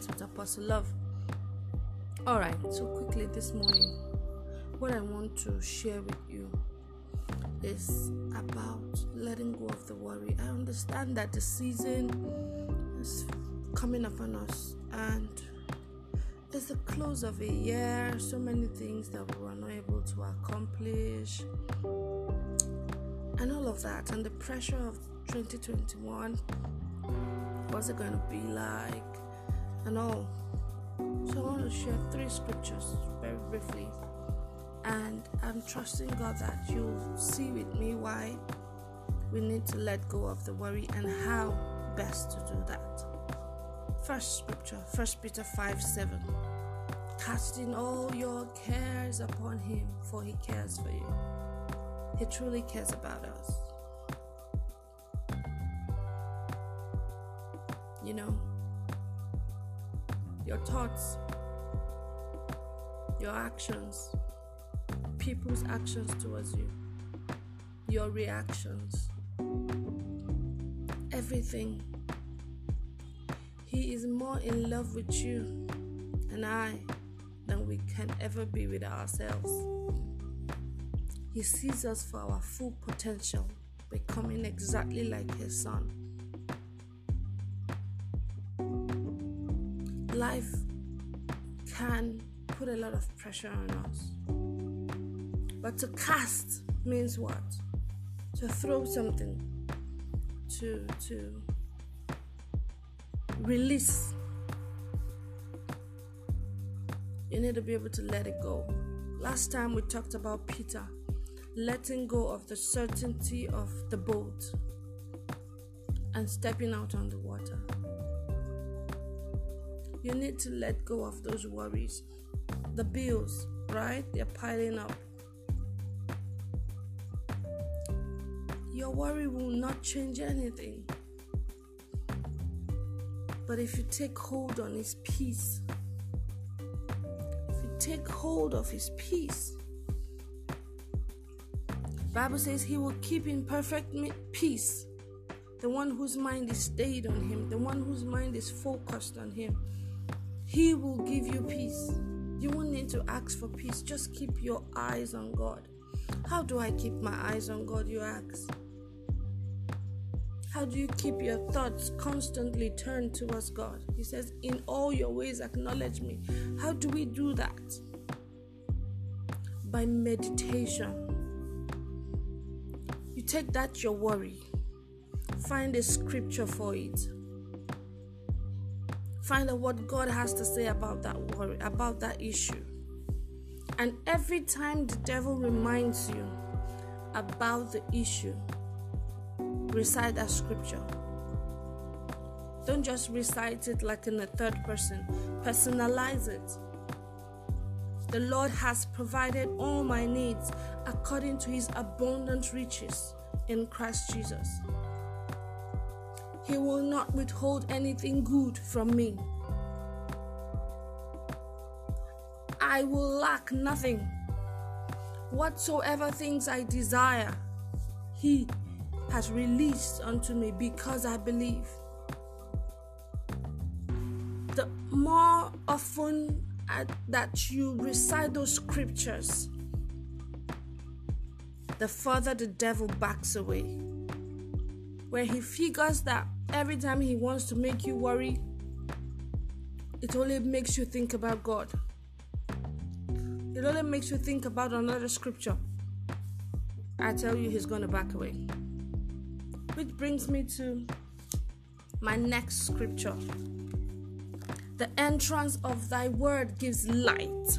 Mornings with Apostle Love. Alright, so quickly this morning, what I want to share with you is about letting go of the worry. I understand that the season is coming upon us and it's the close of a year, so many things that we were not able to accomplish, and all of that, and the pressure of 2021 what's it going to be like, and all. So, I want to share three scriptures very briefly, and I'm trusting God that you'll see with me why we need to let go of the worry and how best to do that. First scripture, First Peter 5 7. Casting all your cares upon him, for he cares for you. He truly cares about us. You know, your thoughts, your actions, people's actions towards you, your reactions, everything. He is more in love with you and I than we can ever be with ourselves. He sees us for our full potential, becoming exactly like His Son. Life can put a lot of pressure on us. But to cast means what? To throw something, to, to release you need to be able to let it go. Last time we talked about Peter letting go of the certainty of the boat and stepping out on the water. You need to let go of those worries. The bills, right? They're piling up. Your worry will not change anything. But if you take hold on His peace, if you take hold of his peace. Bible says he will keep in perfect peace the one whose mind is stayed on him, the one whose mind is focused on him. He will give you peace. You won't need to ask for peace. Just keep your eyes on God. How do I keep my eyes on God, you ask? How do you keep your thoughts constantly turned towards God? He says, In all your ways, acknowledge me. How do we do that? By meditation. You take that, your worry, find a scripture for it. Find out what God has to say about that worry, about that issue. And every time the devil reminds you about the issue, recite that scripture. Don't just recite it like in the third person, personalize it. The Lord has provided all my needs according to his abundant riches in Christ Jesus. He will not withhold anything good from me. I will lack nothing. Whatsoever things I desire, He has released unto me because I believe. The more often uh, that you recite those scriptures, the further the devil backs away. Where he figures that every time he wants to make you worry, it only makes you think about God. It only makes you think about another scripture. I tell you, he's going to back away. Which brings me to my next scripture. The entrance of thy word gives light.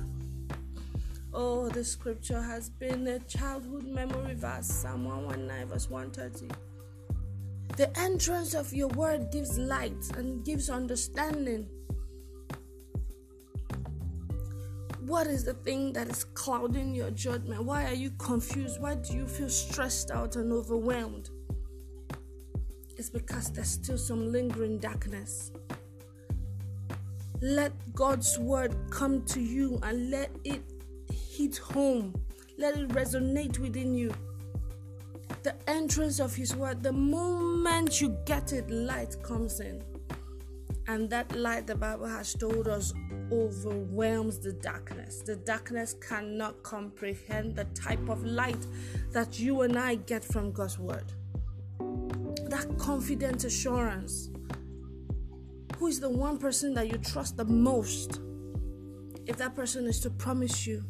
Oh, the scripture has been a childhood memory verse, Psalm 119, verse 130. The entrance of your word gives light and gives understanding. What is the thing that is clouding your judgment? Why are you confused? Why do you feel stressed out and overwhelmed? It's because there's still some lingering darkness. Let God's word come to you and let it hit home. Let it resonate within you. The entrance of His word, the moment you get it, light comes in And that light, the Bible has told us, overwhelms the darkness. The darkness cannot comprehend the type of light that you and I get from God's word. That confident assurance. Who is the one person that you trust the most? If that person is to promise you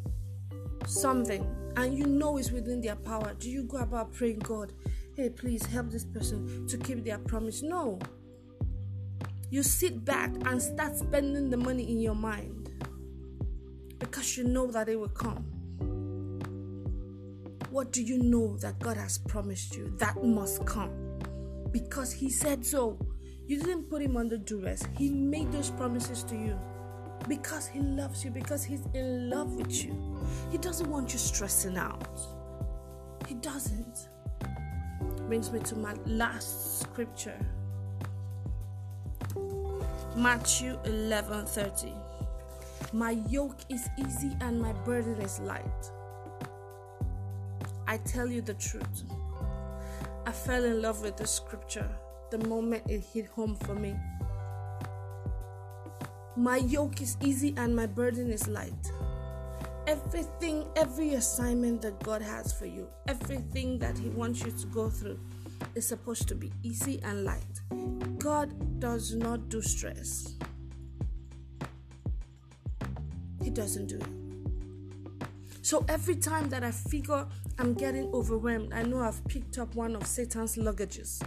something and you know it's within their power, do you go about praying, God, hey, please help this person to keep their promise? No. You sit back and start spending the money in your mind because you know that it will come. What do you know that God has promised you? That must come because He said so. You didn't put Him under duress, He made those promises to you because He loves you, because He's in love with you. He doesn't want you stressing out. He doesn't. Brings me to my last scripture. Matthew 11:30. My yoke is easy and my burden is light. I tell you the truth. I fell in love with the scripture the moment it hit home for me. My yoke is easy and my burden is light. Everything, every assignment that God has for you, everything that He wants you to go through is supposed to be easy and light. God does not do stress, He doesn't do it. So every time that I figure I'm getting overwhelmed, I know I've picked up one of Satan's luggages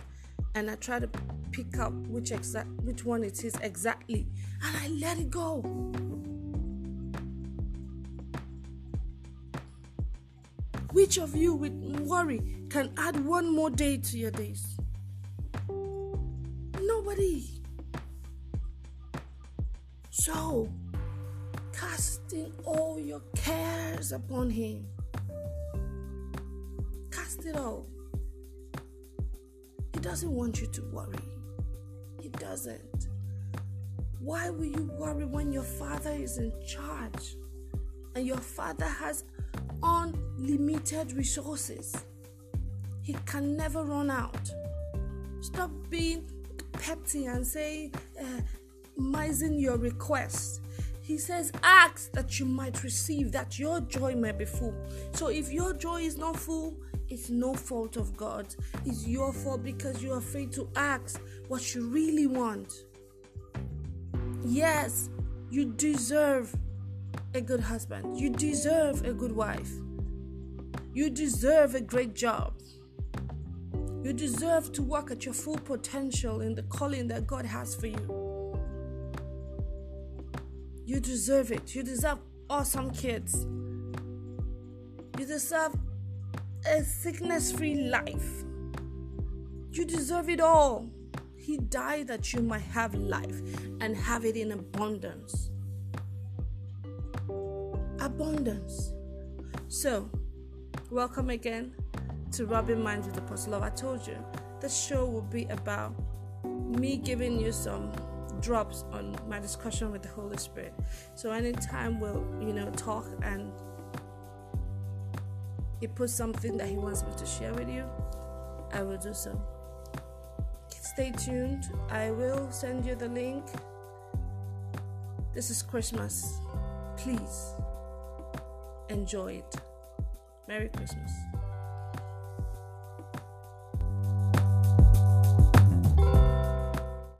and I try to pick up which exact which one it is exactly and I let it go. Which of you with worry can add one more day to your days? Nobody. So, casting all your cares upon Him. Cast it all. He doesn't want you to worry. He doesn't. Why will you worry when your father is in charge and your father has unlimited resources? He can never run out. Stop being petty and say, uh, mising your request. He says, Ask that you might receive, that your joy may be full. So if your joy is not full, it's no fault of God. It's your fault because you're afraid to ask what you really want. Yes, you deserve a good husband. You deserve a good wife. You deserve a great job. You deserve to work at your full potential in the calling that God has for you. You deserve it. You deserve awesome kids. You deserve a sickness free life. You deserve it all. He died that you might have life and have it in abundance. Abundance. So, welcome again to Rubbing Minds with the Apostle Love. I told you the show will be about me giving you some drops on my discussion with the Holy Spirit. So anytime we'll, you know, talk and he puts something that he wants me to share with you, I will do so stay tuned. I will send you the link. This is Christmas. Please enjoy it. Merry Christmas.